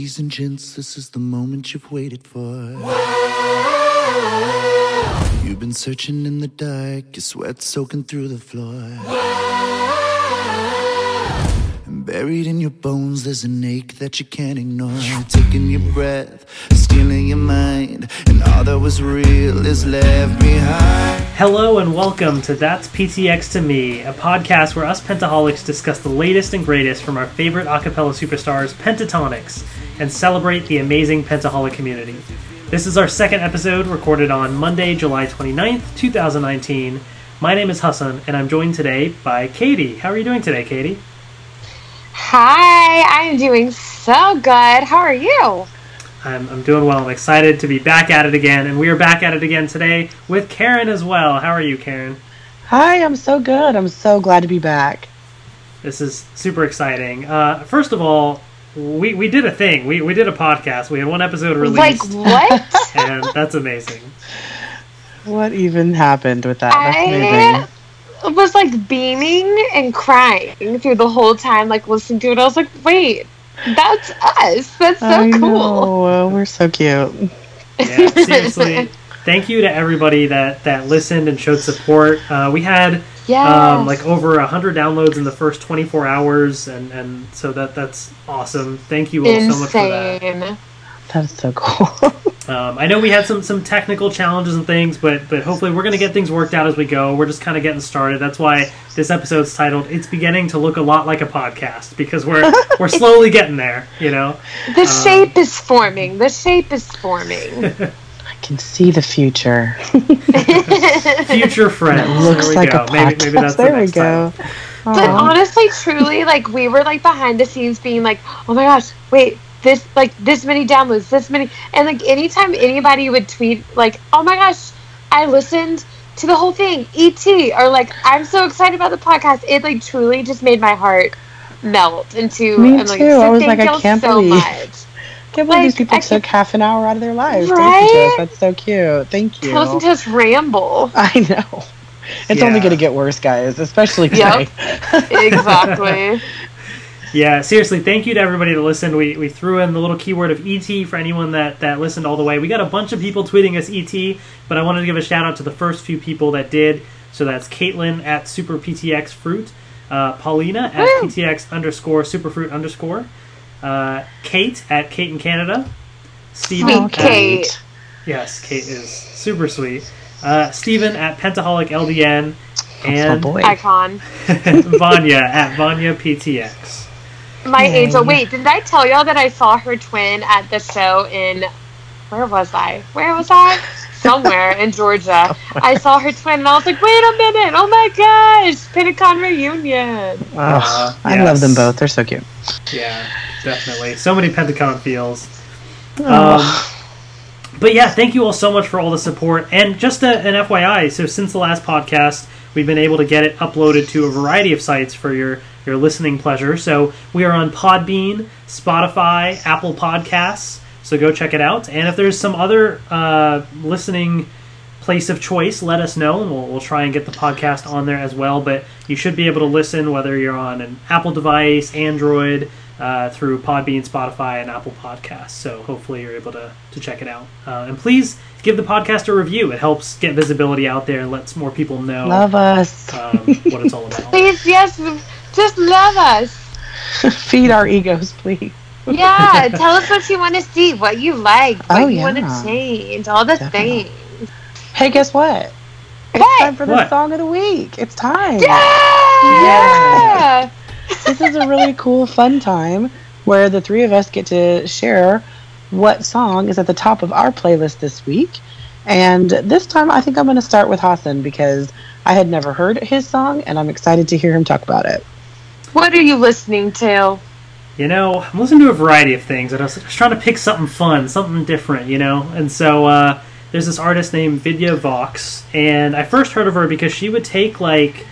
Ladies and gents, this is the moment you've waited for. You've been searching in the dark, your sweat soaking through the floor. And buried in your bones, there's an ache that you can't ignore. Taking your breath, stealing your mind, and all that was real is left behind. Hello and welcome to That's PTX to Me, a podcast where us Pentaholics discuss the latest and greatest from our favorite acapella superstars, Pentatonix, and celebrate the amazing Pentaholic community. This is our second episode recorded on Monday, July 29th, 2019. My name is Hassan, and I'm joined today by Katie. How are you doing today, Katie? Hi, I'm doing so good. How are you? I'm, I'm doing well. I'm excited to be back at it again, and we are back at it again today with Karen as well. How are you, Karen? Hi, I'm so good. I'm so glad to be back. This is super exciting. Uh, first of all, we, we did a thing. We, we did a podcast. We had one episode released. Like what? and that's amazing. What even happened with that? That's I amazing. was like beaming and crying through the whole time, like listening to it. I was like, wait, that's us. That's so I cool. know. We're so cute. Yeah, seriously. Thank you to everybody that, that listened and showed support. Uh, we had Yes. um, like over 100 downloads in the first 24 hours, and, and so that that's awesome. Thank you all so much for that. That's so cool. Um, I know we had some some technical challenges and things, but but hopefully we're going to get things worked out as we go. We're just kind of getting started. That's why this episode's titled "It's beginning to look a lot like a podcast" because we're we're slowly getting there. You know, The shape is forming. The shape is forming. I can see the future. future friends. It looks there like go. a podcast. Maybe maybe that's the there we go. title. But honestly, truly, like we were like behind the scenes being like, oh my gosh, wait, this like this many downloads, this many, and like anytime anybody would tweet like, oh my gosh, I listened to the whole thing, ET, or like I'm so excited about the podcast, it like truly just made my heart melt into. Me I'm like, too. so I was thank like, I can't so believe- much. Can't believe these people I took half an hour out of their lives to Right? listen to us. That's so cute. Thank you. To listen to us ramble. I know. It's only going to get worse, guys, especially Yep. today. exactly. Yeah, seriously, thank you to everybody that listened. We, we threw in the little keyword of ET for anyone that, that listened all the way. We got a bunch of people tweeting us ET, but I wanted to give a shout out to the first few people that did. So that's Caitlin at Super PTX Fruit, uh, Paulina at Woo! PTX underscore Superfruit underscore, uh, Kate at Kate in Canada, Steven Sweet at- Kate. yes, Kate is super sweet. Uh, Steven at Pentaholic LDN, Oh and boy. Icon. Vanya at Vanya PTX. My Aw. angel. Wait, did I tell y'all that I saw her twin at the show in where was I? Where was I? Somewhere in Georgia. I saw her twin and I was like, wait a minute, oh my gosh, Pentacon reunion. Ugh, Uh, I yes. love them both. They're so cute. Yeah, definitely. So many Pentacon feels. Oh. Um, but yeah, thank you all so much for all the support. And just a, an FYI, so since the last podcast, we've been able to get it uploaded to a variety of sites for your, your listening pleasure. So we are on Podbean, Spotify, Apple Podcasts. So go check it out. And if there's some other uh, listening place of choice, let us know, and we'll, we'll try and get the podcast on there as well. But you should be able to listen whether you're on an Apple device, Android, uh, through Podbean, Spotify, and Apple Podcasts. So hopefully you're able to, to check it out. Uh, and please give the podcast a review. It helps get visibility out there and lets more people know Love us. um, what it's all about. Please, yes, just love us. Feed our egos, please. Yeah, tell us what you want to see, what you like, what Oh, you want to yeah. change, all the Definitely. things. Hey, guess what? It's What? time for the What? song of the week. It's time. Yeah. Yeah! This is a really cool, fun time where the three of us get to share what song is at the top of our playlist this week. And this time, I think I'm going to start with Hassan because I had never heard his song, and I'm excited to hear him talk about it. What are you listening to? You know, I'm listening to a variety of things, and I was just trying to pick something fun, something different, you know? And so uh, there's this artist named Vidya Vox, and I first heard of her because she would take, like,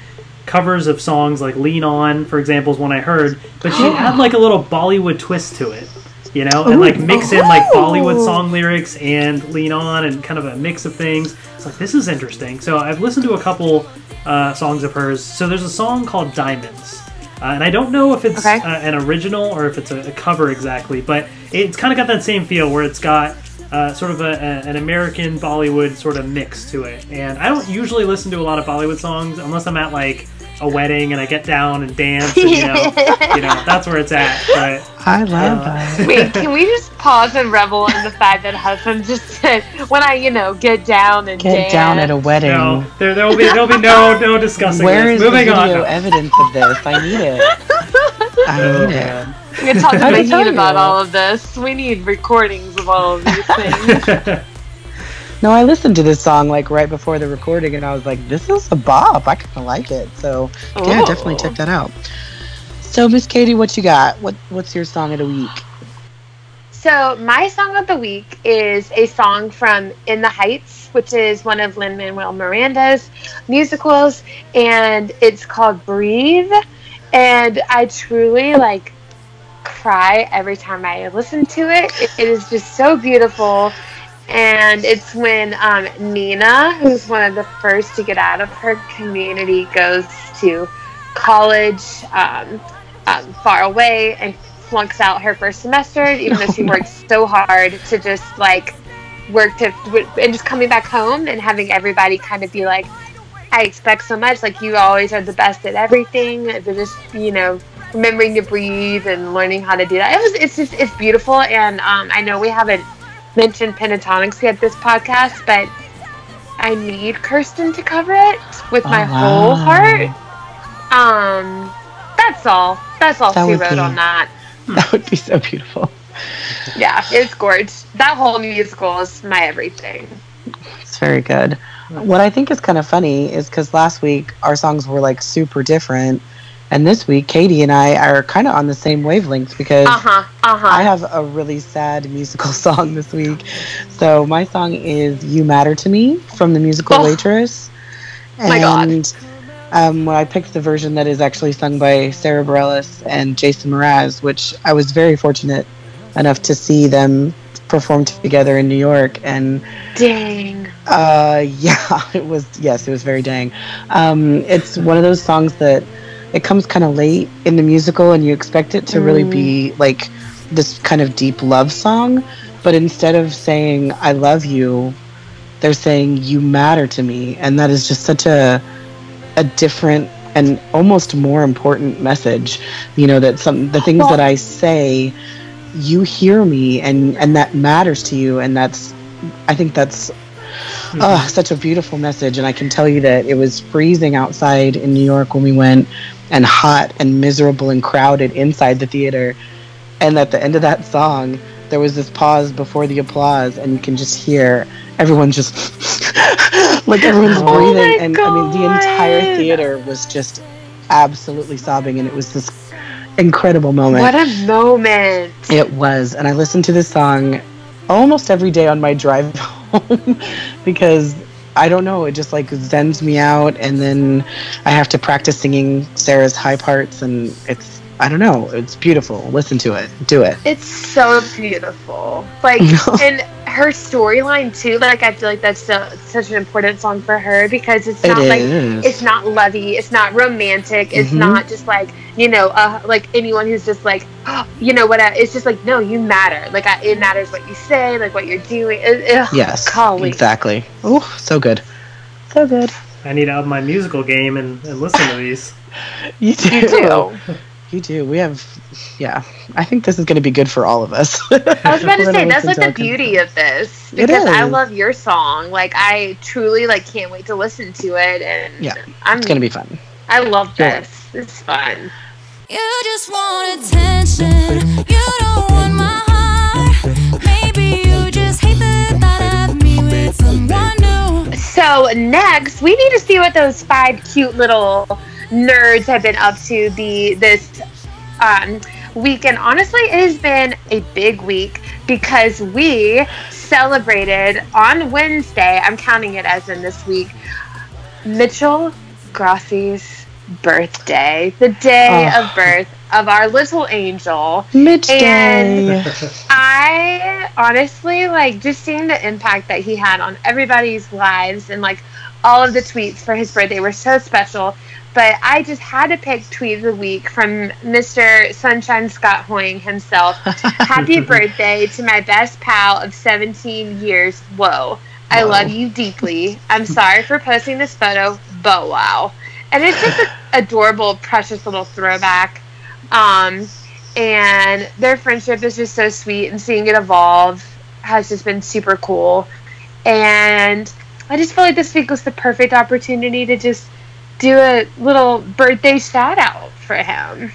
covers of songs like Lean On, for example, is one I heard, but she'd add, like, a little Bollywood twist to it, you know? And, like, mix in, like, Bollywood song lyrics and Lean On and kind of a mix of things. It's like, this is interesting. So I've listened to a couple uh, songs of hers. So there's a song called Diamonds uh, and I don't know if it's Okay. uh, an original or if it's a, a cover exactly, but it's kind of got that same feel where it's got uh, sort of a, a, an American Bollywood sort of mix to it. And I don't usually listen to a lot of Bollywood songs unless I'm at like a wedding and I get down and dance. And, you know, you know that's where it's at. But I love Uh, that. Wait, can we just pause and revel in the fact that husband just said, "When I, you know, get down and Get dance. down at a wedding. no, there there will be there will be no no discussing Where this. is the Moving video on. evidence of this? I need it. I Oh, need it. man. We can talk to I can about all of this. We need recordings of all of these things. No, I listened to this song like right before the recording, and I was like, "This is a bop. I kind of like it." So yeah, definitely check that out. So, Miss Katie, what you got? What What's your song of the week? So my song of the week is a song from In the Heights, which is one of Lin Manuel Miranda's musicals, and it's called Breathe. And I truly like cry every time I listen to. It, it is just so beautiful. And it's when um, Nina, who's one of the first to get out of her community, goes to college um, um, far away and flunks out her first semester, even though she worked so hard to just like work to and just coming back home and having everybody kind of be like, I expect so much. Like you always are the best at everything. They're just you know remembering to breathe and learning how to do that. It was it's just it's beautiful. And um, I know we haven't mentioned pentatonix yet this podcast, but I need Kirstin to cover it with my Oh, whole heart. Um, that's all. That's all That she wrote be- on that. That would be so beautiful. Yeah, it's gorgeous. That whole musical is my everything. It's very good. What I think is kind of funny is because last week our songs were like super different, and this week Katie and I are kind of on the same wavelengths because Uh huh. Uh huh. I have a really sad musical song this week. So my song is "You Matter to Me" from the musical Oh. Waitress. My God. And um, when I picked the version that is actually sung by Sara Bareilles and Jason Mraz, which I was very fortunate enough to see them perform together in New York, and Dang. uh, yeah, it was yes, it was very dang. Um, it's one of those songs that it comes kind of late in the musical, and you expect it to really be like this kind of deep love song, but instead of saying "I love you," they're saying "You matter to me," and that is just such a a different and almost more important message. You know that some the things that I say, you hear me, and and that matters to you, and that's I think that's uh, such a beautiful message. And I can tell you that it was freezing outside in New York when we went, and hot and miserable and crowded inside the theater. And at the end of that song, there was this pause before the applause, and you can just hear everyone just like everyone's Oh breathing. And I mean, the entire theater was just absolutely sobbing, and it was this incredible moment. What a moment. It was, and I listened to this song almost every day on my drive home because I don't know, it just like zens me out, and then I have to practice singing Sarah's high parts, and it's I don't know, it's beautiful. Listen to it, do it. It's so beautiful. Like, and her storyline too. Like, I feel like that's so, such an important song for her because it's It not like it's not lovey, it's not romantic, it's Mhm. not just like you know, uh, like anyone who's just like, you know, what? It's just like, no, you matter. Like, I, it matters what you say, like what you're doing. It, ugh, yes, golly. exactly. Oh, so good, so good. I need to up my musical game and, and listen to these. You do. You do. We have, yeah. I think this is going to be good for all of us. I was about to say that's like the to our- beauty of this It because I love your song. Like I truly like can't wait to listen to it, and Yeah, I'm It's going to be fun. I love Yeah. this. It's fun. You just want attention. You don't want my heart. Maybe you just hate the thought of me with someone new. So next, we need to see what those five cute little nerds have been up to the this um, week. And honestly, it has been a big week because we celebrated on Wednesday. I'm counting it as in this week. Mitchell Grassi's birthday, the day Oh. of birth of our little angel. Mitch And- Day. I honestly like just seeing the impact that he had on everybody's lives and like all of the tweets for his birthday were so special. But I just had to pick tweet of the week from Mr. Sunshine Scott Hoying himself. Happy birthday to my best pal of 17 years. Whoa. I Whoa. love you deeply. I'm sorry for posting this photo, but wow. And it's just an adorable, precious little throwback. Um, and their friendship is just so sweet, and seeing it evolve has just been super cool. And I just feel like this week was the perfect opportunity to just do a little birthday shout out for him.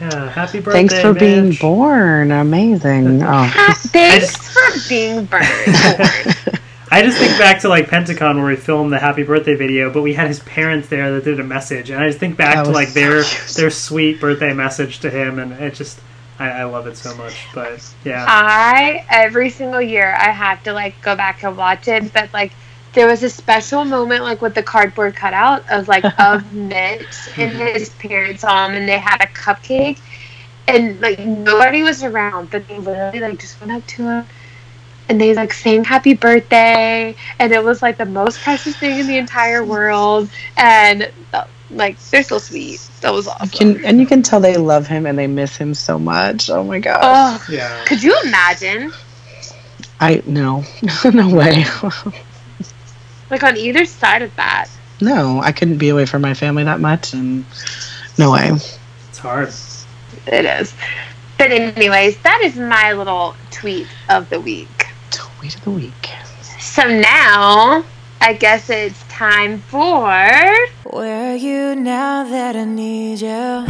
Yeah, happy birthday. Thanks for being born. Amazing. Oh, Thanks for being born. I just think back to like Pentacon where we filmed the happy birthday video, but we had his parents there that did a message, and I just think back That to like so their cute. their sweet birthday message to him, and it just I, I love it so much. But yeah, I every single year I have to like go back and watch it, but like there was a special moment like with the cardboard cutout of like of Mitch and his parents on and they had a cupcake and like nobody was around, but they literally like just went up to him and they like sang happy birthday and it was like the most precious thing in the entire world and uh, like they're so sweet. That was you awesome. can, and you can tell they love him and they miss him so much. Oh my gosh. Oh, yeah. could you imagine? I no, no way. Like on either side of that. no, I couldn't be away from my family that much, and no way. It's hard. It is. But anyways, that is my little tweet of the week. Tweet of the week. So now I guess it's time for Where are you now that I need you?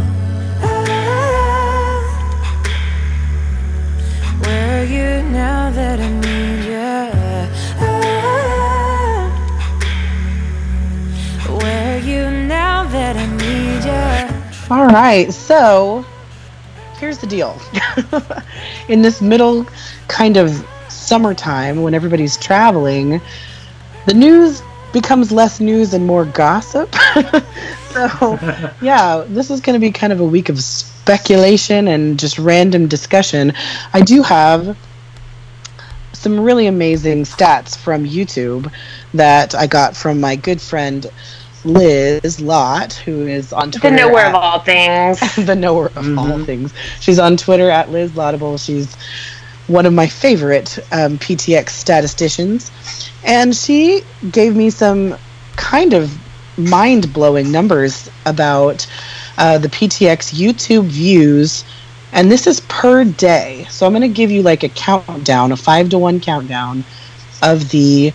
Where are you now that I need you? Where are you now that I need you? All right, so here's the deal. In this middle kind of summertime when everybody's traveling, the news becomes less news and more gossip. so, yeah, this is going to be kind of a week of speculation and just random discussion. I do have some really amazing stats from YouTube that I got from my good friend Liz Lott, who is on the Twitter. nowhere at- of all things. the knower of all Mhm. things. She's on Twitter at Liz Laudable. She's one of my favorite um, PTX statisticians. And she gave me some kind of mind blowing numbers about uh, the PTX YouTube views. And this is per day. So I'm going to give you like a countdown, a five to one countdown of the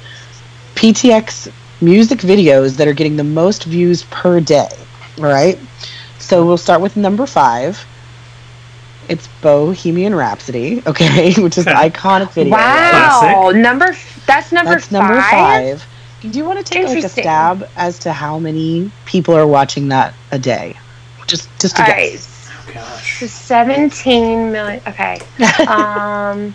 PTX music videos that are getting the most views per day. All right. So we'll start with number five. It's Bohemian Rhapsody, okay, which is an iconic video. Wow, number f- that's number That's five. number five. Do you want to take like a stab as to how many people are watching that a day? Just, just to All guess. right, Oh gosh. so seventeen million. Okay, um,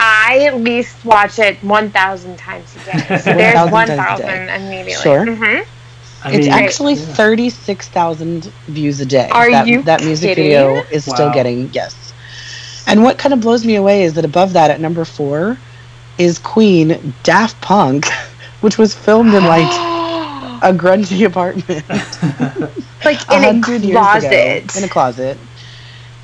I at least watch it one thousand times a day. So there's 1,000 one times a thousand immediately. Sure. Mhm. I it's mean, actually yeah. thirty-six thousand views a day. Are that, you that music kidding? video is still getting yes. And what kind of blows me away is that above that at number four is Queen Daft Punk, which was filmed in like a grungy apartment like in a closet. ago in a closet,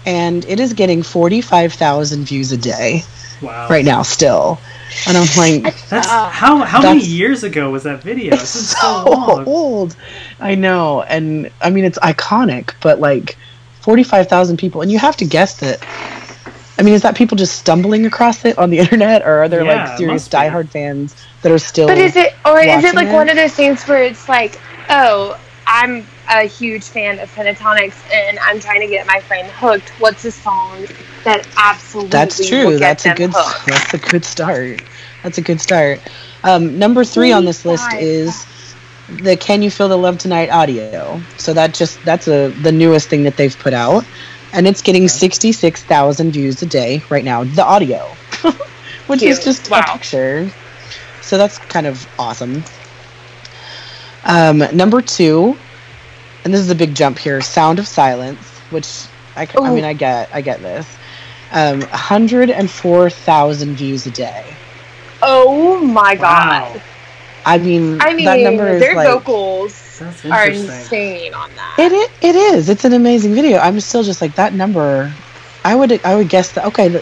and it is getting forty-five thousand views a day wow. right now still. And I'm like, That's Uh, how how many years ago was that video? It's it's so so long. old. I know, and I mean it's iconic, but like forty-five thousand people, and you have to guess that. I mean, is that people just stumbling across it on the internet, or are there Yeah, like serious must be. diehard fans that are still? But is it, or is it like it? one of those things where it's like, oh, I'm a huge fan of Pentatonix and I'm trying to get my friend hooked. What's a song that absolutely That's will true. get That's a them good. hooked? That's a good start. That's a good start. Um, number three on this list is the "Can You Feel the Love Tonight" audio. So that just that's a the newest thing that they've put out, and it's getting sixty six thousand views a day right now. The audio, which is Cute. just a Wow. picture. So that's kind of awesome. Um, number two, and this is a big jump here. "Sound of Silence," which I, Ooh. mean I get I get this. Um, 104,000 views a day. Oh my Wow. god! I mean, I mean, that number is their like vocals. Are insane on that. It, it it is. It's an amazing video. I'm still just like that number. I would I would guess that okay, a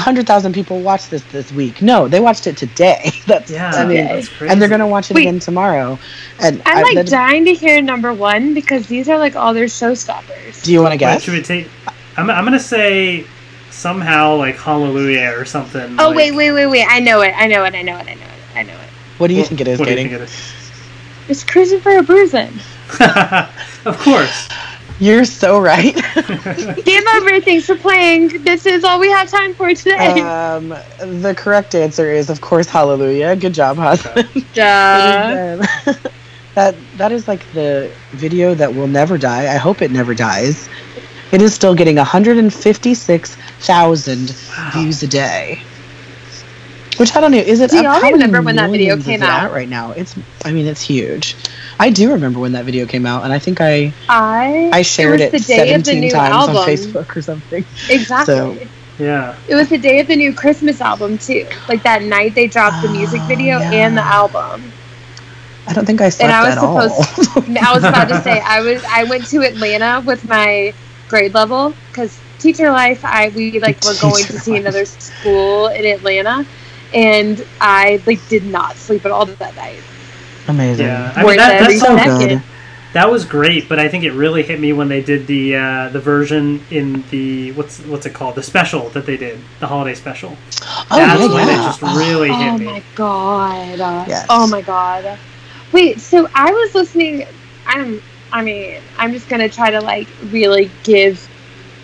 hundred thousand people watched this this week. No, they watched it today. That's Yeah, I mean, that's crazy. and they're gonna watch it Wait. again tomorrow. And I'm I- like that- dying to hear number one because these are like all their showstoppers. do you want to Wait, guess? should we take? I'm, I'm gonna say somehow like Hallelujah or something. Oh like- wait, wait, wait, wait! I know it! I know it! I know it! I know it! I know it! What do you What- think it is, what do you think it is? It's cruising for a bruising. of course. You're so right. Game over! Thanks for playing. This is all we have time for today. um, the correct answer is, of course, Hallelujah. Good job, Hassan. Duh. Um, that that is like the video that will never die. I hope it never dies. It is still getting 156,000 views a day. Which I don't know. Is it? Do up- y'all how many remember when that video came out? right now? It's. I mean, it's huge. I do remember when that video came out, and I think I I I shared it it, was the day of the 17 new times album. on Facebook or something. Exactly. So- Yeah. It was the day of the new Christmas album too. Like that night they dropped the music Oh, video yeah. and the album. I don't think I slept and I was at all. I was about to say I was I went to Atlanta with my grade level because teacher life. I we like were going to see life. another school in Atlanta, and I like did not sleep at all that night. Amazing. Yeah. I mean that, every that song second. good. that was great, but I think it really hit me when they did the uh, the version in the what's what's it called the special that they did the holiday special. Oh That's yeah, when yeah. it just really hit Oh me. my god! Yes. Oh my god! Wait, so I was listening. I'm. I mean, I'm just gonna try to like really give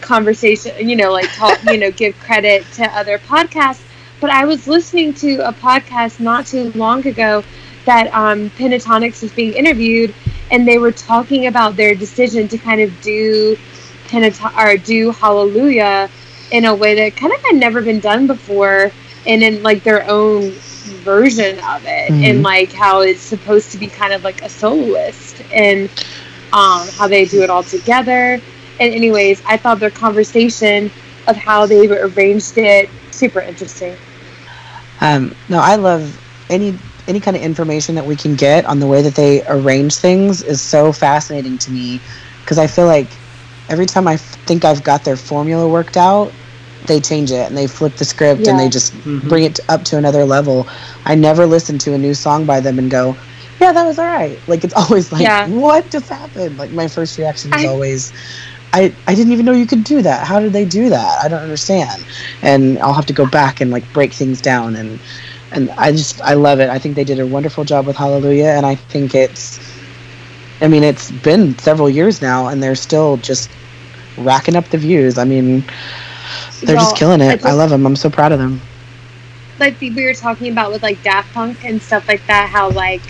conversation. You know, like talk. you know, give credit to other podcasts. But I was listening to a podcast not too long ago that um, Pentatonix was being interviewed, and they were talking about their decision to kind of do Pentat or do Hallelujah in a way that kind of had never been done before, and in like their own version of it, Mhm. and like how it's supposed to be kind of like a soloist, and um, how they do it all together. And anyways, I thought their conversation of how they arranged it super interesting. Um, no, I love any any kind of information that we can get on the way that they arrange things is so fascinating to me because I feel like every time I f- think I've got their formula worked out, they change it and they flip the script and they just Mhm. bring it up to another level. I never listen to a new song by them and go, "Yeah, that was all right." Like it's always like, Yeah. "What just happened?" Like my first reaction is I- always. I, I didn't even know you could do that. How did they do that? I don't understand. And I'll have to go back and like break things down and and I just I love it. I think they did a wonderful job with Hallelujah and I think it's I mean it's been several years now and they're still just racking up the views. I mean they're Well, just killing it. I love them. I'm so proud of them. like we were talking about with like Daft Punk and stuff like that, how like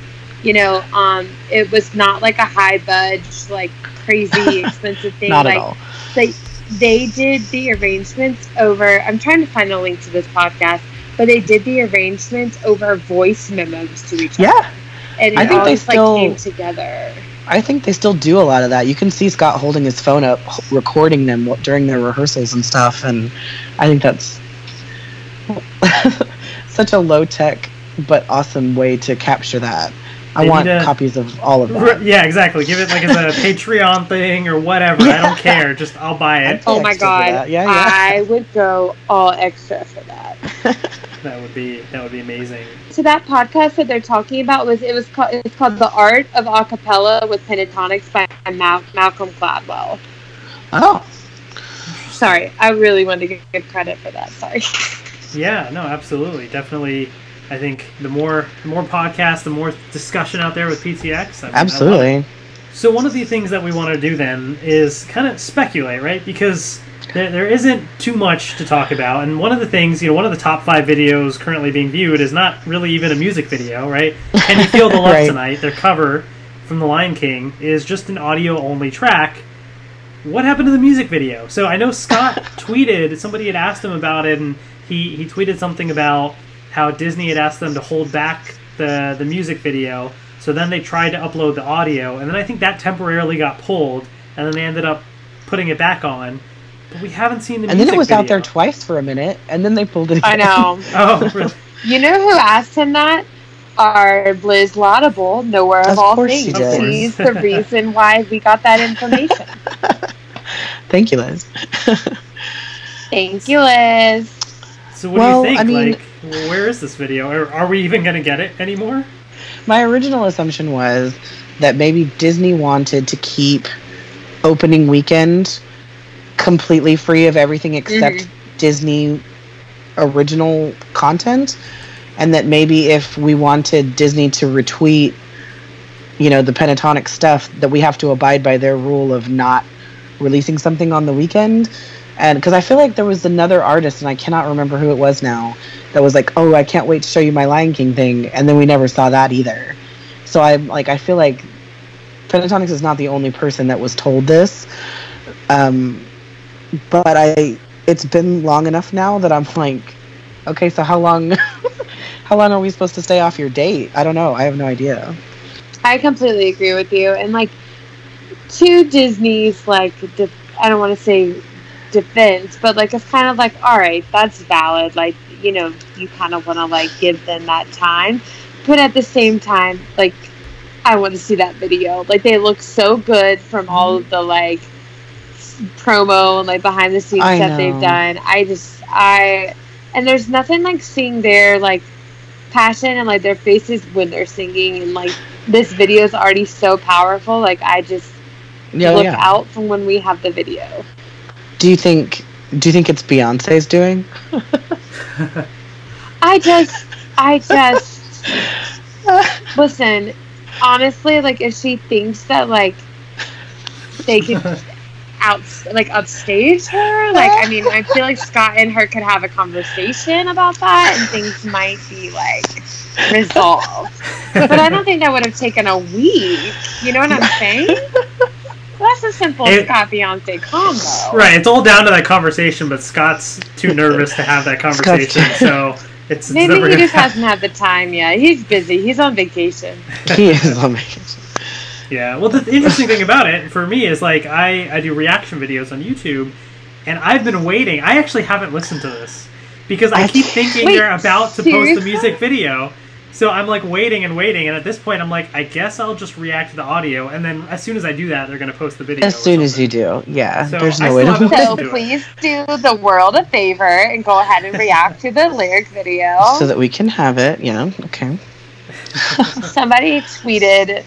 you know, um, it was not like a high budge, like crazy expensive thing. Not like at all. they they did the arrangements over. I'm trying to find a link to this podcast, but they did the arrangements over voice memos to each other. Yeah. and it I think they still- like came together. I think they still do a lot of that. You can see Scott holding his phone up, recording them during their rehearsals and stuff, and I think that's such a low tech but awesome way to capture that. I want to- copies of all of R- that. Yeah, exactly. Give it like as a Patreon thing or whatever. I don't care. Just I'll buy it. Oh my god. Yeah, yeah. I would go all extra for that. That would be that would be amazing. So that podcast that they're talking about was it was called it's called The Art of Acapella with Pentatonix by Mal- Malcolm Gladwell. Oh, Sorry, I really wanted to give credit for that. Sorry. Yeah, no, absolutely, definitely. I think the more the more podcasts, the more discussion out there with PTX. I mean, absolutely. So one of the things that we want to do then is kind of speculate, right? Because there, there isn't too much to talk about, and one of the things, you know, one of the top five videos currently being viewed is not really even a music video, right? Can you feel the love Right. tonight? Their cover from The Lion King is just an audio only track. What happened to the music video? So I know Scott tweeted somebody had asked him about it, and he he tweeted something about how Disney had asked them to hold back the the music video. So then they tried to upload the audio, and then I think that temporarily got pulled, and then they ended up putting it back on. But we haven't seen the And then it was out there twice for a minute, and then they pulled it. Again. I know. Oh, really? You know who asked him that? our Liz Laudable, Nowhere of, Of All course she Things. did. She's the reason why we got that information. Thank you, Liz. Thank you, Liz. So what Well, do you think? I mean- like, where is this video? Are, are we even going to get it anymore? My original assumption was that maybe Disney wanted to keep opening weekend completely free of everything except Mhm. Disney original content, and that maybe if we wanted Disney to retweet, you know, the Pentatonix stuff, that we have to abide by their rule of not releasing something on the weekend. And because I feel like there was another artist, and I cannot remember who it was now, that was like, "Oh, I can't wait to show you my Lion King thing," and then we never saw that either. So I'm like, I feel like Pentatonix is not the only person that was told this. Um, but I, it's been long enough now that I'm like, okay, so how long, how long are we supposed to stay off your date? I don't know. I have no idea. I completely agree with you. And like to Disney's like I don't want to say defense, but like it's kind of like all right, that's valid. Like you know, you kind of want to like give them that time, but at the same time, like I want to see that video. Like they look so good from all of the like promo and like behind the scenes I stuff they've done. I just I and there's nothing like seeing their like passion and like their faces when they're singing and like this video is already so powerful like i just Yeah, look yeah. out from when we have the video Do you think? Do you think it's Beyonce's doing? i just i just listen honestly like if she thinks that like they could out like upstage her like i mean i feel like scott and her could have a conversation about that and things might be like resolved but i don't think that would have taken a week you know what i'm saying that's a simple It- scott beyonce combo Right, it's all down to that conversation, but Scott's too nervous to have that conversation, so it's, it's maybe never he gonna just hasn't had the time yet he's busy he's on vacation he is on vacation. Yeah. Well, the interesting thing about it for me is like I I do reaction videos on YouTube, and I've been waiting. I actually haven't listened to this because I I- keep thinking Wait, they're about to post seriously? the music video. So I'm like waiting and waiting, and at this point, I'm like, I guess I'll just react to the audio, and then as soon as I do that, they're going to post the video. As or soon as you do, yeah. So there's no way to. haven't so do please do the world a favor and go ahead and react to the lyric video so that we can have it. Yeah. Okay. somebody tweeted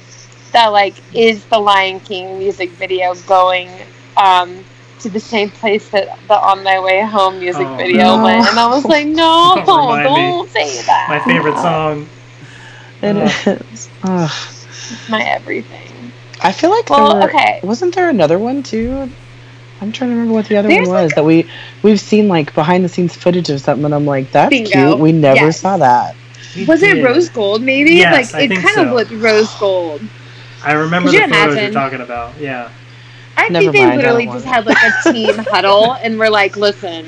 that like is the lion king music video going um to the same place that the on my way home music Oh, video no. went and i was like no Don't me. don't say that my favorite song. It Ugh. is. Ugh. my everything I feel like Well, there okay. wasn't there another one too? I'm trying to remember what the other There's one was like- that we we've seen like behind the scenes footage of something and I'm like that's Bingo. cute. We never Yes. saw that. We was it rose gold maybe Yes, I like it think kind so. of looked rose gold I remember Could the you photos you're talking about. Yeah. i Never think they mind, literally just had like a team huddle and we're like listen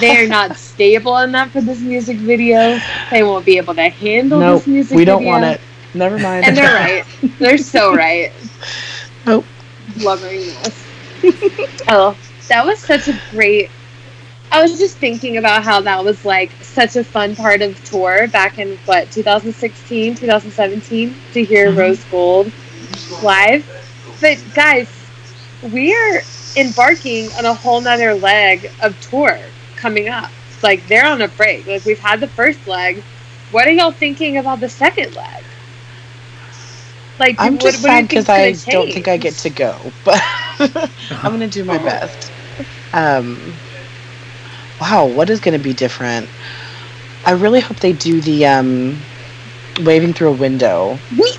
they are not stable enough for this music video they won't be able to handle Nope, this music video. we don't video. want it. Never mind. And they're right. They're so right. Nope. Loving this. oh, that was such a great. I was just thinking about how that was like such a fun part of tour back in what 2016, 2017 to hear Mhm. Rose Gold live. But guys, we are embarking on a whole nother leg of tour coming up. Like they're on a break. Like we've had the first leg. What are y'all thinking about the second leg? Like I'm what- just what sad because I gonna don't think I get to go, but I'm gonna do my best. Um, wow, what is gonna be different? I really hope they do the um, waving through a window. We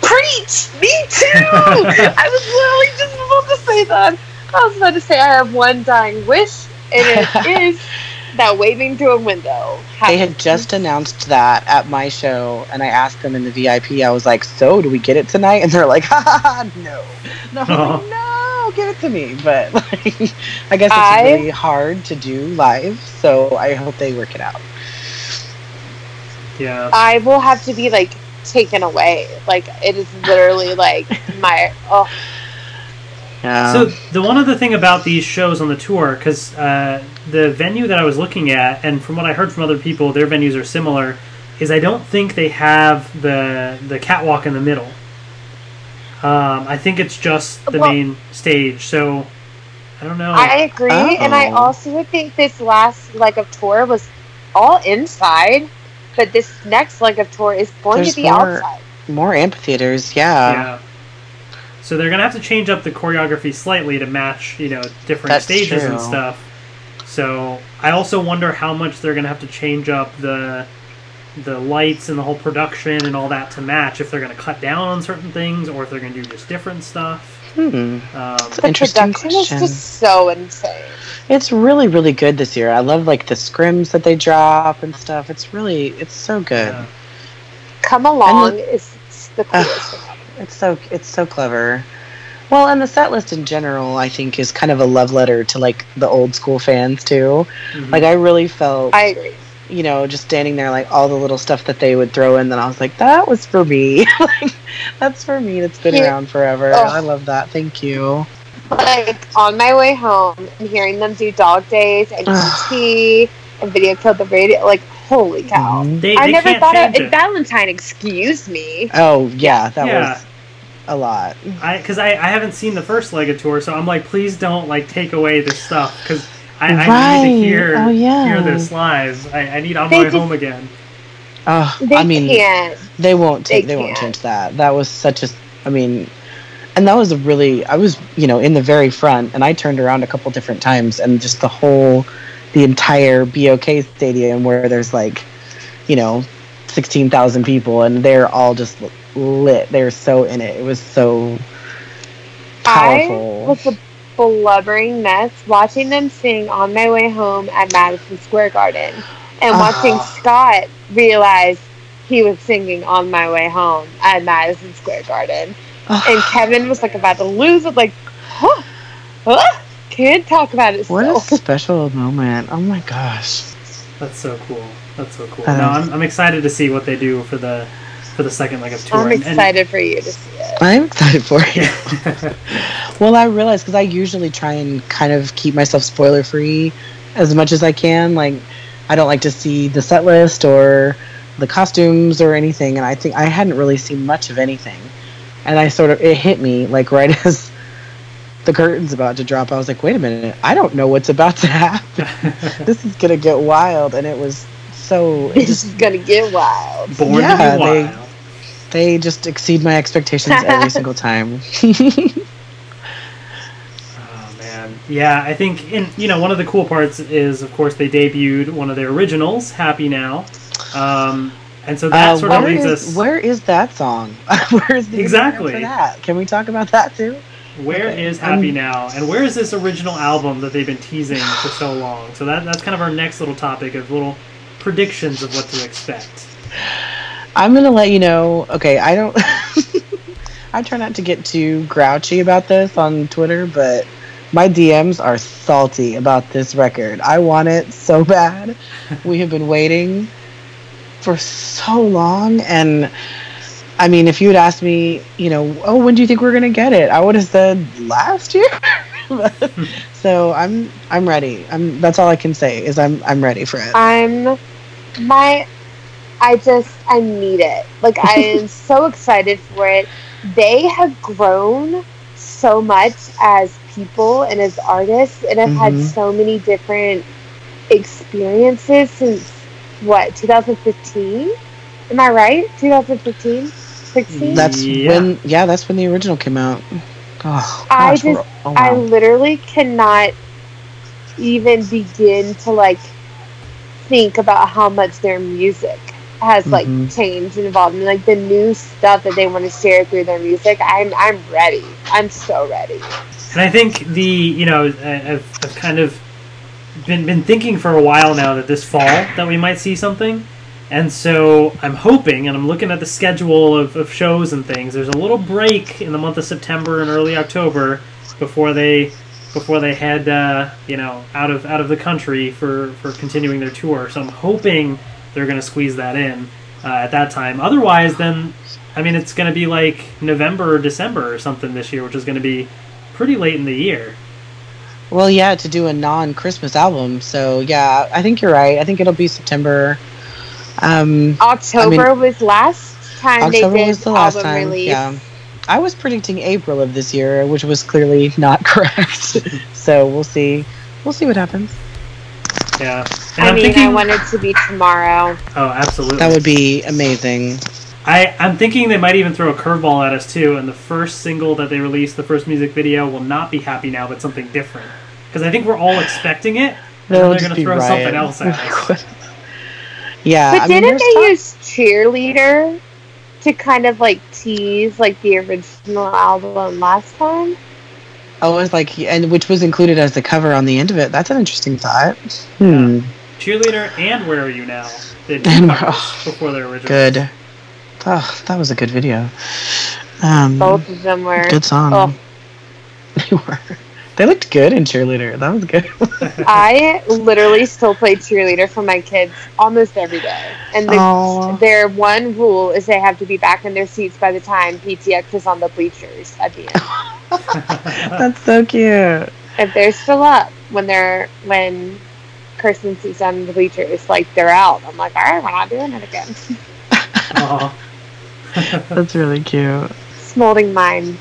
preach. Me too. I was literally just about to say that. I was about to say I have one dying wish, and it is that waving through a window. They had just announced that at my show, and I asked them in the VIP. I was like, "So, do we get it tonight?" And they're like, "Ha ha ha, no, no, I'm Oh. like, no, give it to me." But like, I guess it's I- really hard to do live, so I hope they work it out. Yeah. I will have to be like taken away. Like it is literally like my oh Yeah. So the one other thing about these shows on the tour, because uh, the venue that I was looking at, and from what I heard from other people, their venues are similar, is I don't think they have the the catwalk in the middle. Um, I think it's just the Well- main stage. So I don't know. I agree, and I Oh. also think this last leg of tour was all inside, but this next leg of tour is going There's to be more- outside. More amphitheaters, yeah. yeah. So they're gonna have to change up the choreography slightly to match, you know, different That's stages and true. stuff. So I also wonder how much they're gonna have to change up the the lights and the whole production and all that to match. If they're gonna cut down on certain things, or if they're gonna do just different stuff. Hmm. Um, The Interesting production question. is just so insane. It's really, really good this year. I love like the scrims that they drop and stuff. It's really, it's so good. yeah. Come along is the coolest thing. It's so, it's so clever. Well, and the set list in general, I think, is kind of a love letter to like the old school fans too. Mhm. Like I really felt, I agree. you know, just standing there, like all the little stuff that they would throw in. Then I was like, that was for me. like, that's for me. That's been Yeah. around forever. Oh. I love that. Thank you. Like on my way home and hearing them do Dog Days and Ugh. ET and Video Killed the Radio, like holy cow! Mhm. They, I they never thought of it. Valentine. Excuse me. Oh yeah, that Yeah. was a lot. I because I, I haven't seen the first leg of tour, so I'm like, please don't like take away this stuff because I, I need to hear Oh, yeah. hear this live. I, I need on my just- home again. Oh, They I mean, can't. they won't take, They they, won't can't. change that that was such a i mean and that was a really i was you know in the very front and i turned around a couple different times and just the whole the entire BOK stadium where there's like you know 16000 people and they're all just lit. They're so in it. It was so powerful. I was a blubbering mess watching them sing on my way home at Madison Square Garden and Ah. watching Scott realize he was singing on my way home at Madison Square Garden. And Kevin was like about to lose it, like, huh, huh, can't talk about it what a special moment. Oh my gosh. That's so cool. That's so cool. Uh, no, I'm, I'm excited to see what they do for the for the second leg of tour. I'm And- and- excited for you to see it. i'm excited for you Well, I realize because I usually try and kind of keep myself spoiler free as much as I can. Like, I don't like to see the set list or the costumes or anything. And I think I hadn't really seen much of anything. And I sort of, it hit me like right as the curtain's about to drop. I was like, wait a minute, I don't know what's about to happen. this is going to get wild. And it was so, It's just, gonna get wild. Born Yeah, to be wild. they just exceed my expectations every single time. Oh man, yeah. I think, and you know, one of the cool parts is, of course, they debuted one of their originals, "Happy Now," um, and so that Uh, sort of leads is- us. Where is that song? where is the Exactly. Instagram for that? Can we talk about that too? Where Okay, is Happy um, Now, and where is this original album that they've been teasing for so long? So that that's kind of our next little topic of little predictions of what to expect. I'm gonna let you know. Okay, I don't. I try not to get too grouchy about this on Twitter, but my DMs are salty about this record. I want it so bad. we have been waiting for so long, and I mean, if you had asked me, you know, oh, when do you think we're gonna get it? I would have said last year. so I'm I'm ready. I'm that's all I can say is I'm I'm ready for it. I'm my I just I need it. Like I am so excited for it. They have grown so much as people and as artists and have had Mhm. so many different experiences since what 2015 am i right 2015 16 That's Yeah. when, yeah, that's when the original came out. Oh, I gosh, we're- just- oh, I literally cannot even begin to like think about how much their music has like Mhm. changed and evolved and like the new stuff that they want to share through their music. I'm I'm ready. I'm so ready. And I think the you know I- I've, I've kind of been been thinking for a while now that this fall that we might see something, and so I'm hoping and I'm looking at the schedule of, of shows and things. There's a little break in the month of September and early October before they before they head uh, you know out of out of the country for for continuing their tour. So I'm hoping they're going to squeeze that in uh, at that time. Otherwise, then I mean it's going to be like November or December or something this year, which is going to be pretty late in the year. Well, yeah, to do a non-Christmas album. So yeah, I think you're right. I think it'll be September. Um, October was last time October they did was the last album time. release. Yeah. I was predicting April of this year, which was clearly not correct. so we'll see. We'll see what happens. Yeah. And I am mean, thinking, I want it to be tomorrow. oh, absolutely. That would be amazing. I, I'm thinking they might even throw a curveball at us too, and the first single that they release, the first music video, will not be "Happy Now," but something different. Because I think we're all expecting it, and then They'll they're going to throw riot. something else at us. yeah. But I didn't there's they talk- use cheerleader to kind of like tease like the original album last time? Oh, it's like, and which was included as the cover on the end of it. That's an interesting thought. Hmm. Cheerleader and "Where Are You Now" did two And- before their original. Good. Oh, that was a good video. Um, Both of them were. good song. Oh. They were. They looked good in cheerleader. That was good. I literally still play cheerleader for my kids almost every day, and the, their one rule is they have to be back in their seats by the time PTX is on the bleachers at the end. That's so cute. if they're still up when they're when Kirstin sees them in the bleachers, like they're out. I'm like, all right, we're not doing it again. That's really cute. Smolding minds.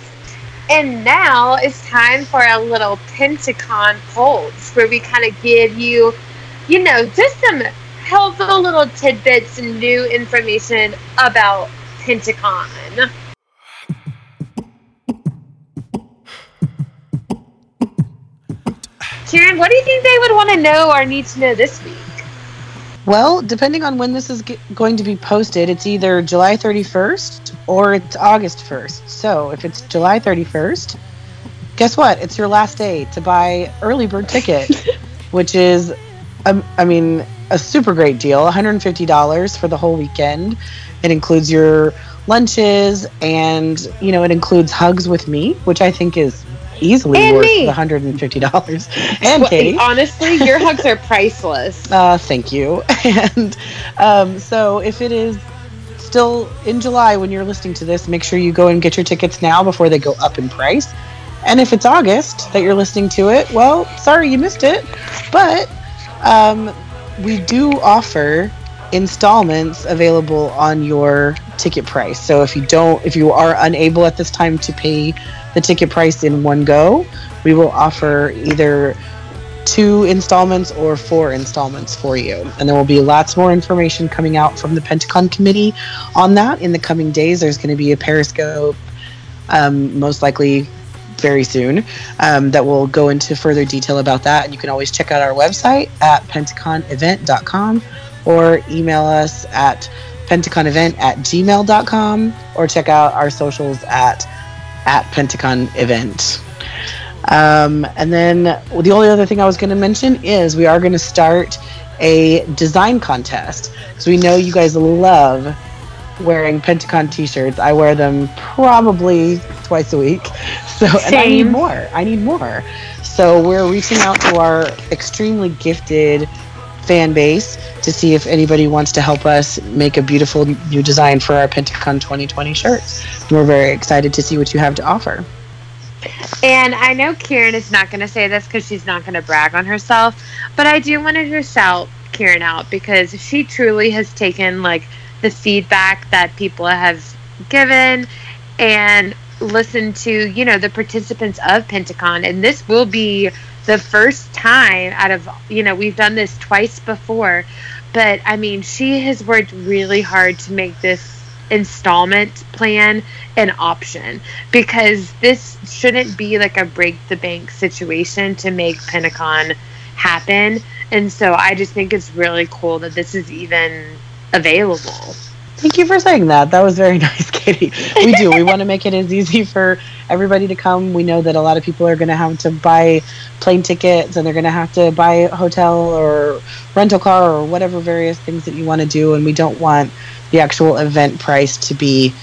And now it's time for a little Pentacon polls where we kind of give you, you know, just some helpful little tidbits and new information about Pentacon. Karen, what do you think they would want to know or need to know this week? Well, depending on when this is g- going to be posted, it's either July 31st or it's August 1st. So if it's July 31st, guess what? It's your last day to buy early bird ticket, which is, um, I mean, a super great deal $150 for the whole weekend. It includes your lunches and, you know, it includes hugs with me, which I think is easily And worth me. the $150. And Well, Katie. honestly, your hugs are priceless. Uh, thank you. And um, so, if it is still in July when you're listening to this, make sure you go and get your tickets now before they go up in price. And if it's August that you're listening to it, well, sorry you missed it. But um, we do offer installments available on your ticket price. So if you don't, if you are unable at this time to pay the ticket price in one go, we will offer either two installments or four installments for you. And there will be lots more information coming out from the Pentacon committee on that in the coming days. There's going to be a Periscope, um, most likely very soon, um, that will go into further detail about that. And you can always check out our website at pentaconevent.com or email us at pentaconevent at gmail.com or check out our socials at at pentacon event um, and then the only other thing I was going to mention is we are going to start a design contest because we know you guys love wearing Pentacon t-shirts. I wear them probably twice a week. So and I need more. I need more. So we're reaching out to our extremely gifted fan base to see if anybody wants to help us make a beautiful new design for our Pentacon 2020 shirts. We're very excited to see what you have to offer. And I know Karen is not going to say this because she's not going to brag on herself, but I do want to just shout Karen out because she truly has taken like the feedback that people have given and listened to, you know, the participants of Pentacon. And this will be the first time out of, you know, we've done this twice before, but I mean, she has worked really hard to make this installment plan an option because this shouldn't be like a break the bank situation to make Pentacon happen. And so I just think it's really cool that this is even available. Thank you for saying that. That was very nice, Katie. We do. we want to make it as easy for everybody to come. We know that a lot of people are going to have to buy plane tickets and they're going to have to buy a hotel or rental car or whatever various things that you want to do. And we don't want the actual event price to be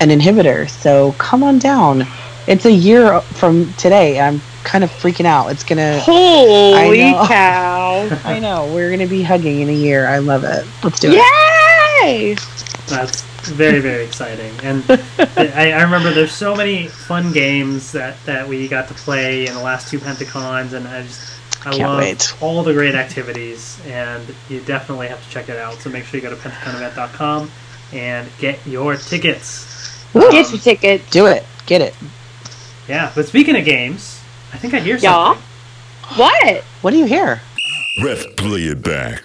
an inhibitor. So come on down. It's a year from today. I'm kind of freaking out. It's going to. Holy know. cow. I know. We're going to be hugging in a year. I love it. Let's do it. Yay! That's very very exciting, and I, I remember there's so many fun games that that we got to play in the last two Pentacons, and I just I Can't love wait. all the great activities, and you definitely have to check it out. So make sure you go to pentaconevent.com and get your tickets. Get Um, your ticket. Do it. Get it. Yeah, but speaking of games, I think I hear Yeah. something. What? What do you hear? Let's play it back.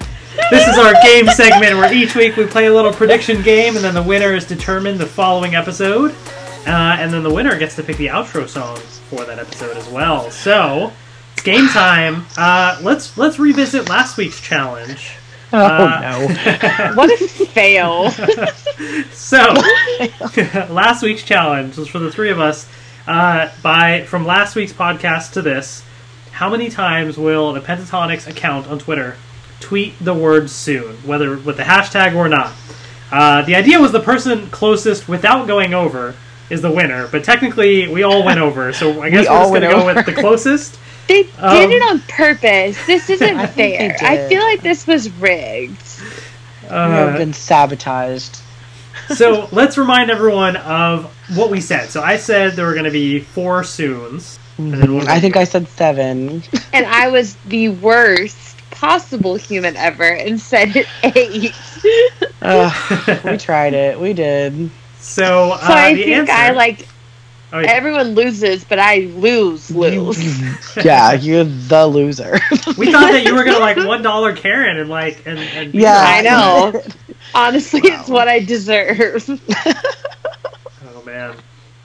This is our game segment where each week we play a little prediction game, and then the winner is determined the following episode. Uh, and then the winner gets to pick the outro song for that episode as well. So it's game time. Uh, let's let's revisit last week's challenge. Oh Uh, no. What a fail. So last week's challenge was for the three of us. Uh, by from last week's podcast to this, how many times will the Pentatonix account on Twitter tweet the word "soon," whether with the hashtag or not? Uh, the idea was the person closest without going over is the winner, but technically we all went over, so I guess We we're all just going to go with the closest. They Um, did it on purpose. This isn't I fair. I feel like this was rigged. we have Uh, been sabotaged. so let's remind everyone of what we said. So I said there were going to be four soons. And then I think I said seven. And I was the worst possible human ever and said it eight. Ugh, we tried it. We did. So, uh, So I the think answer, I like oh, yeah. everyone loses, but I lose lose. Yeah, you're the loser. we thought that you were gonna like one dollar Karen and like and, and yeah, I know. know. Honestly, it's what I deserve. Oh man,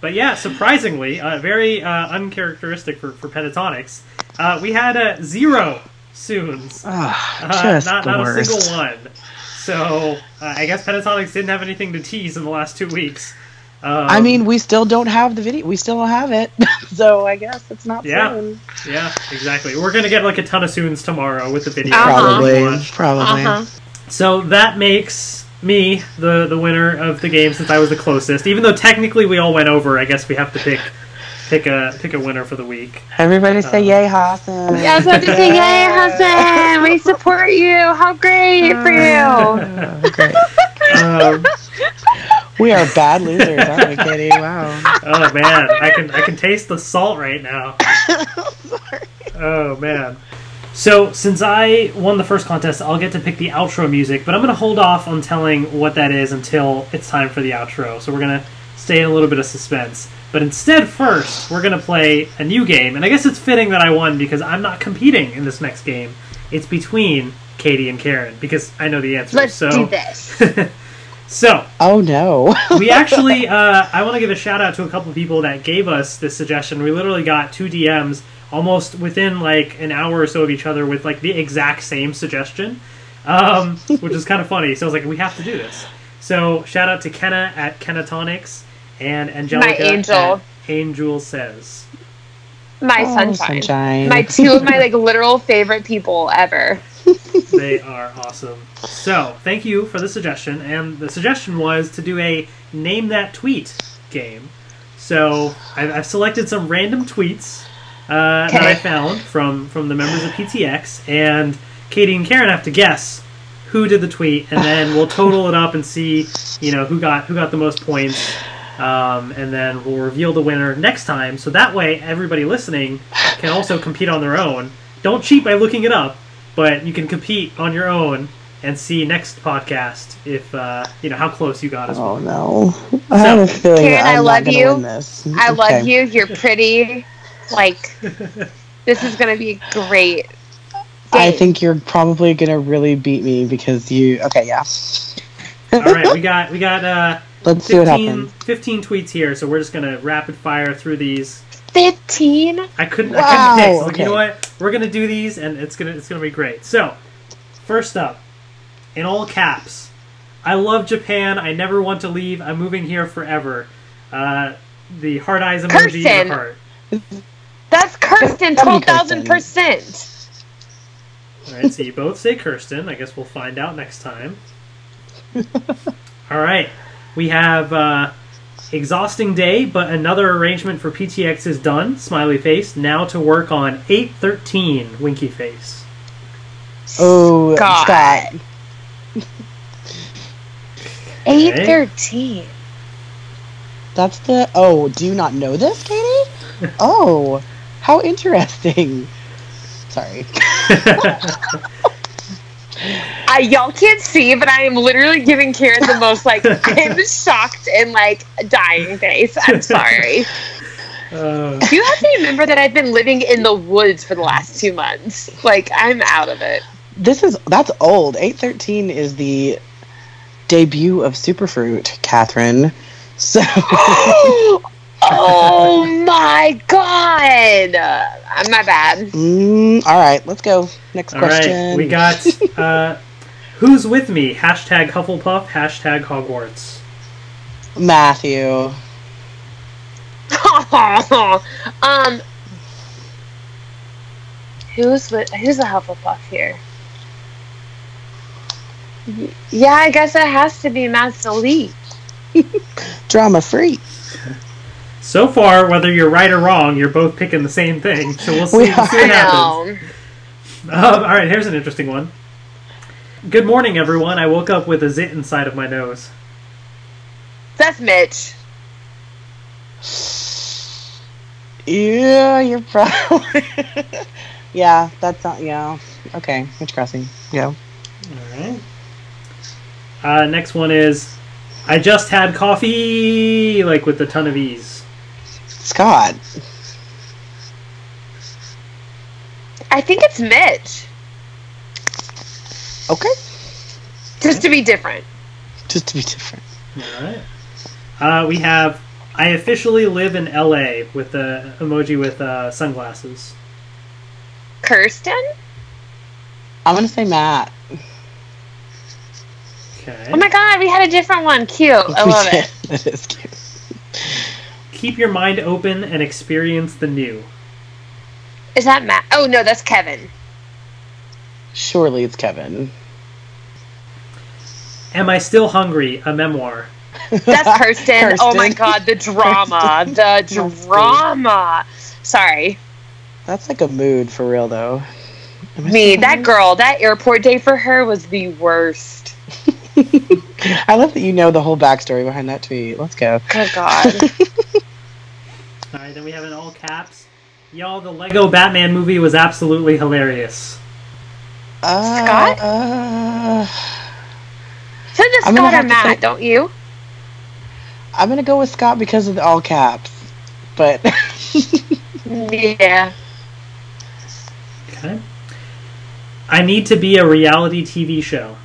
but yeah, surprisingly, uh, very uh, uncharacteristic for for Pentatonix. Uh, we had a zero soons, Ugh, uh, just not the not a single one. So uh, I guess Pentatonix didn't have anything to tease in the last two weeks. Um, I mean, we still don't have the video. We still don't have it, so I guess it's not Yeah. soon. yeah, exactly. We're gonna get like a ton of soons tomorrow with the video. Uh-huh. Probably, probably. Uh-huh. So that makes me the the winner of the game since I was the closest. Even though technically we all went over, I guess we have to pick pick a pick a winner for the week. Everybody say Uh, yay, Hassan. Yeah, I was about to say, yay, Hassan! We support you. How great for you. Great. Um, We are bad losers, aren't we, Katie? Wow. oh man, I can I can taste the salt right now. Oh man. So since I won the first contest, I'll get to pick the outro music, but I'm gonna hold off on telling what that is until it's time for the outro. So we're gonna stay in a little bit of suspense. But instead, first, we're gonna play a new game, and I guess it's fitting that I won because I'm not competing in this next game. It's between Katie and Karen because I know the answer. Let's so, do this. so Oh no. we actually uh, i want to give a shout out to a couple people that gave us this suggestion we literally got two dms almost within like an hour or so of each other with like the exact same suggestion um, which is kind of funny so i was like we have to do this so shout out to kenna at kennatonics and angelica angel. at angel says My Oh, sunshine. sunshine. My two of my like literal favorite people ever. they are awesome. So, thank you for the suggestion. And the suggestion was to do a name that tweet game. So, I've, I've selected some random tweets uh, that I found from from the members of PTX, and Katie and Karen have to guess who did the tweet, and then we'll total it up and see, you know, who got who got the most points. Um, and then we'll reveal the winner next time. So that way, everybody listening can also compete on their own. Don't cheat by looking it up, but you can compete on your own and see next podcast if uh, you know how close you got as well. Oh no. I have a feeling Karen, that I I'm love not gonna you. win this. I love you. You're pretty. Like, this is gonna be a great. I think you're probably gonna really beat me because you. Okay, yeah. All right, we got we got uh, Let's see what 15, happens. 15 tweets here, so we're just gonna rapid fire through these. fifteen. I couldn't. I Wow, couldn't pick. So, like, You know what? We're gonna do these, and it's gonna it's gonna be great. So, first up, in all caps, I love Japan. I never want to leave. I'm moving here forever. Uh, the heart eyes emoji. Kirstin. The heart. That's Kirstin. That'd Twelve thousand percent. All right, so you both say Kirstin. I guess we'll find out next time. All right, we have uh, exhausting day, but another arrangement for PTX is done. Smiley face. Now to work on eight thirteen. Winky face. Oh, God. Scott. Eight Okay. thirteen. That's the. Oh, do you not know this, Katie? oh, how interesting. Sorry. I y'all can't see, but I am literally giving Karen the most like I'm shocked and like dying face. I'm sorry. Uh, You have to remember that I've been living in the woods for the last two months. Like I'm out of it. This is that's old. Eight thirteen is the debut of Superfruit, Catherine. So oh my god! Uh, my bad. mm, all right, let's go. Next all right, question. we got uh, who's with me? Hashtag Hufflepuff. Hashtag Hogwarts. Matthew. um, who's with, who's a Hufflepuff here? Yeah, I guess it has to be Matt Sallee. Drama free. So far, whether you're right or wrong, you're both picking the same thing. So we'll see, We see what happens. Um, all right, here's an interesting one. Good morning, everyone. I woke up with a zit inside of my nose. That's Mitch. Yeah, you're probably. yeah, that's not. Yeah. Okay, Mitch Grassi. Yeah. All right. Uh, next one is I just had coffee, like with a ton of ease. Scott. I think it's Mitch. Okay. Just to be different. Just to be different. All right. Uh, we have I officially live in LA with the emoji with uh, sunglasses. Kirstin? I'm gonna say Matt. Okay. Oh my god, we had a different one. Cute. I love it. That is cute. Keep your mind open and experience the new. Is that Matt? Oh no, that's Kevin. Surely it's Kevin. Am I still hungry? A memoir. That's Kirstin. Oh my god, the drama. The drama. Sorry. That's like a mood for real, though. Am Me, still that girl, that airport day for her was the worst. I love that you know the whole backstory behind that tweet. Let's go. Good god. All right, then we have in all caps. Y'all, the Lego Batman movie was absolutely hilarious. Uh, Scott? Uh, So does I'm gonna Scott or Matt, say- don't you? I'm gonna go with Scott because of the all caps, but Yeah. Okay. I need to be a reality TV show.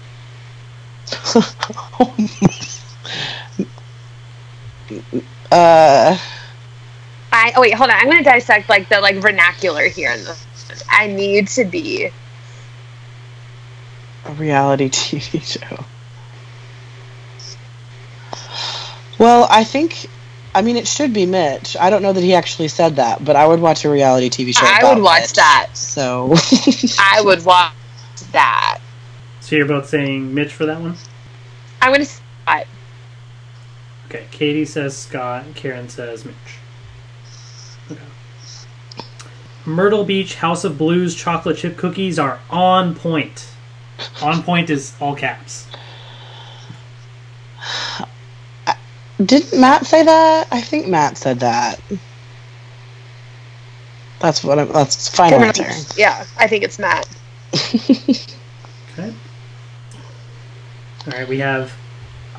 uh, I oh wait, hold on. I'm gonna dissect like the like vernacular here in this. I need to be a reality TV show. Well, I think, I mean, it should be Mitch. I don't know that he actually said that, but I would watch a reality TV show. I would watch Mitch. that. So, I would watch that. So you're both saying Mitch for that one? I'm gonna Scott. Okay, Katie says Scott, Karen says Mitch. Okay. Myrtle Beach House of Blues chocolate chip cookies are on point. On point is all caps. didn't Matt say that? I think Matt said that. That's what I'm. That's final answer. Yeah, I think it's Matt. Okay. All right, we have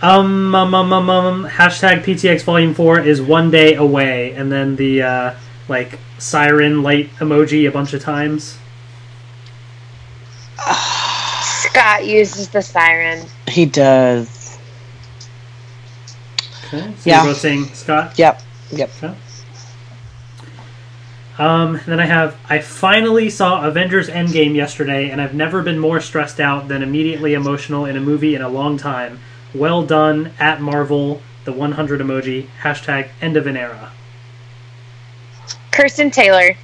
um, um, um, um, um hashtag PTX Volume Four is one day away, and then the uh, like siren light emoji a bunch of times. Scott uses the siren. He does. Okay, so Yeah. you're both saying Scott. Yep. Yep. Okay. Um, then I have I finally saw Avengers Endgame yesterday, and I've never been more stressed out than immediately emotional in a movie in a long time. Well done at Marvel. The 100 emoji. Hashtag end of an era. Kirstin Taylor.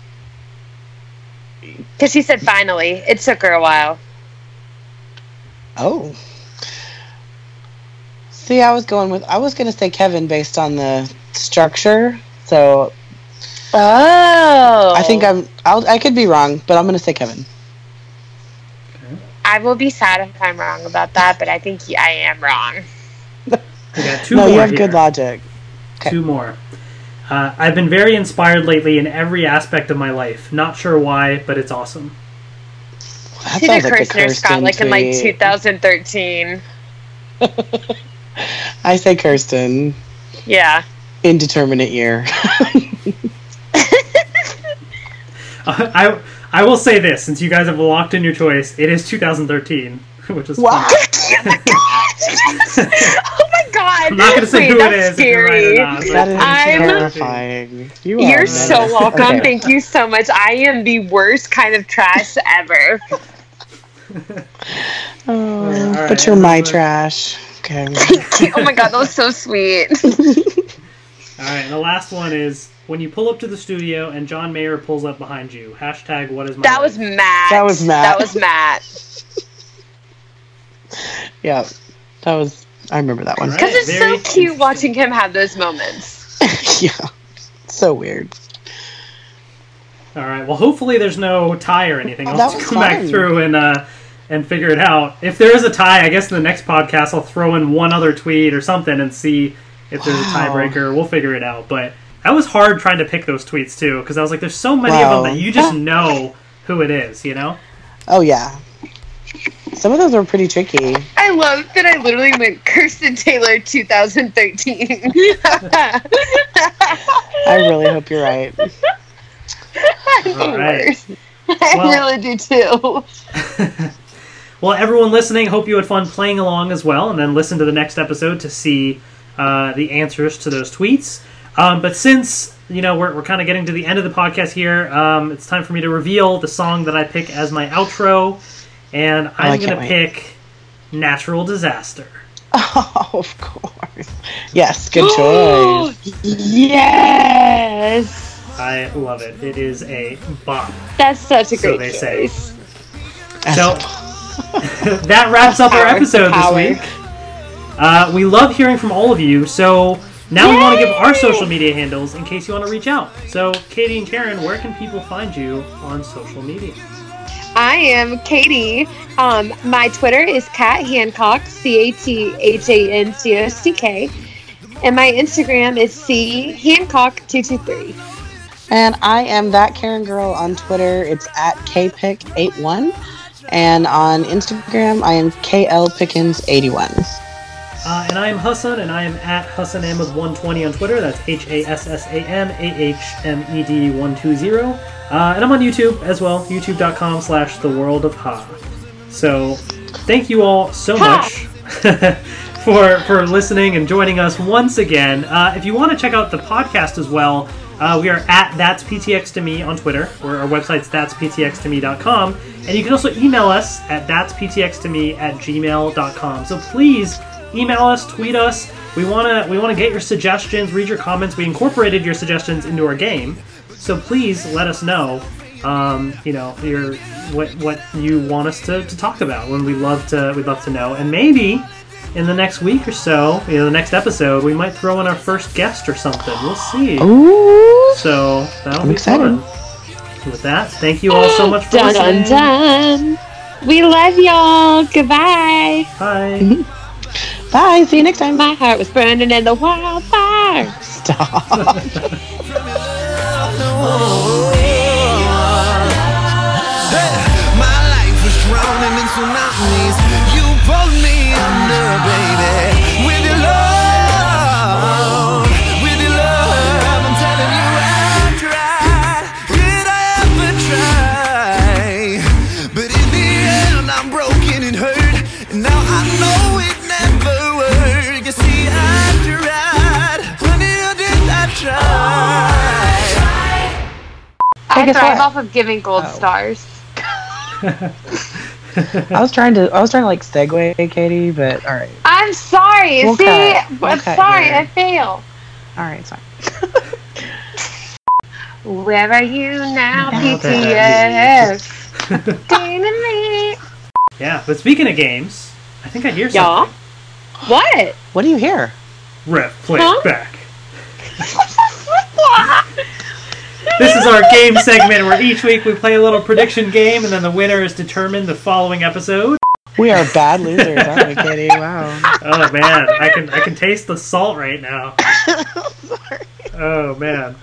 Because she said finally. It took her a while. Oh. See, I was going with I was going to say Kevin based on the structure. So Oh. I think I'm. I'll, I could be wrong, but I'm going to say Kevin. I will be sad if I'm wrong about that, but I think I am wrong. We got two no, more you have here. good logic. Okay. Two more. Uh, I've been very inspired lately in every aspect of my life. Not sure why, but it's awesome. That Tina sounds like a Kirshner Scott, Kirstin like in like 2013. I say Kirstin. Yeah. Indeterminate year. I I will say this since you guys have locked in your choice, it is 2013, which is Wow. fun. Oh, oh my god. I'm not going to say Wait, who it that's is. If you're right or not, that is I'm- terrifying. You are You're so welcome. Okay. Thank you so much. I am the worst kind of trash ever. Oh, All but you're my everyone. trash. Okay. oh my god, that was so sweet. All right, the last one is when you pull up to the studio and John Mayer pulls up behind you. Hashtag what is my That was? Matt. That was Matt. That was Matt. yeah. That was. I remember that one. Right. Because it's so cute watching him have those moments. yeah. So weird. All right. Well, hopefully there's no tie or anything. Oh, I'll that just was come back through and uh, and figure it out. If there is a tie, I guess in the next podcast I'll throw in one other tweet or something and see if there's a tiebreaker. We'll figure it out. But that was hard trying to pick those tweets too because I was like, there's so many of them that you just know who it is. You know? Oh yeah. Some of those were pretty tricky. I love that I literally went Kirstin Taylor 2013. I really hope you're right. I'm the All right. worst. I Well- really do too. Well, everyone listening, hope you had fun playing along as well, and then listen to the next episode to see uh, the answers to those tweets. Um, but since you know we're, we're kind of getting to the end of the podcast here, um, it's time for me to reveal the song that I pick as my outro, and I I'm can't going to pick "Natural Disaster." Oh, of course. Yes, good choice. Yes. I love it. It is a bop. That's such a So great they say. choice. So that wraps up our episode power. this week. Uh, we love hearing from all of you, so now we want to give our social media handles in case you want to reach out. So, Katie and Karen, where can people find you on social media? I am Katie. Um, my Twitter is Kat Hancock, C A T H A N C O C K. And my Instagram is C Hancock223. And I am that Karen girl on Twitter. It's at kpick81. And on Instagram, I am klpickens81. Uh, and I am Hassan, and I am at Hassan Ahmed 120 on Twitter. That's H A S S A M A H M E D 120. Uh, and I'm on YouTube as well, youtube.com slash the world of Ha. So thank you all so much for, for listening and joining us once again. Uh, if you want to check out the podcast as well, uh, we are at That's PTX to Me on Twitter, or our website's that'sptxtome.com. And you can also email us at that'sptxtome at gmail.com. So please email us, tweet us. We wanna we wanna get your suggestions, read your comments. We incorporated your suggestions into our game, so please let us know. Um, you know your what what you want us to, to talk about. When we love to we'd love to know, and maybe in the next week or so, you know, the next episode, we might throw in our first guest or something. We'll see. Ooh. So that'll I'm be excited. fun. With that, thank you all so much for Dun listening. dun dun. We love y'all. Goodbye. Bye. Bye. See you next time. My heart was burning in the wildfire. Stop. My life was drowning in tsunamis. You pulled me under, baby. Guess thrive what? off of giving gold Oh. stars. I was trying to. I was trying to like segue, Katie, but all right. I'm sorry. We'll See, cut. We'll I'm sorry. here. I fail. All right, sorry. Where are you now, Okay. PTX? Ding me. Yeah, but speaking of games, I think I hear Y'all? something. What? What do you hear? Ref, play Huh? it back. This is our game segment where each week we play a little prediction game, and then the winner is determined the following episode. We are bad losers, aren't we, Katie? Wow. Oh man, I can I can taste the salt right now. Oh man.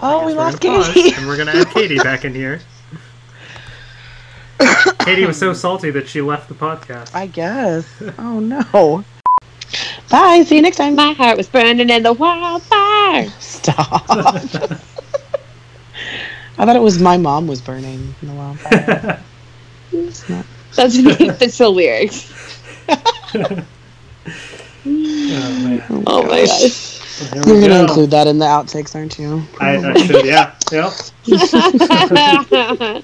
Oh, we We're lost gonna pause, Katie. and we're gonna add Katie back in here. Katie was so salty that she left the podcast. I guess. Oh no. Bye. See you next time. My heart was burning in the wildfire. Stop. I thought it was my mom was burning in the wildfire. It's not. That's the official lyrics. Oh, man. Oh my gosh. There You're we gonna include that in the outtakes, aren't you? I, I should, yeah. Yep.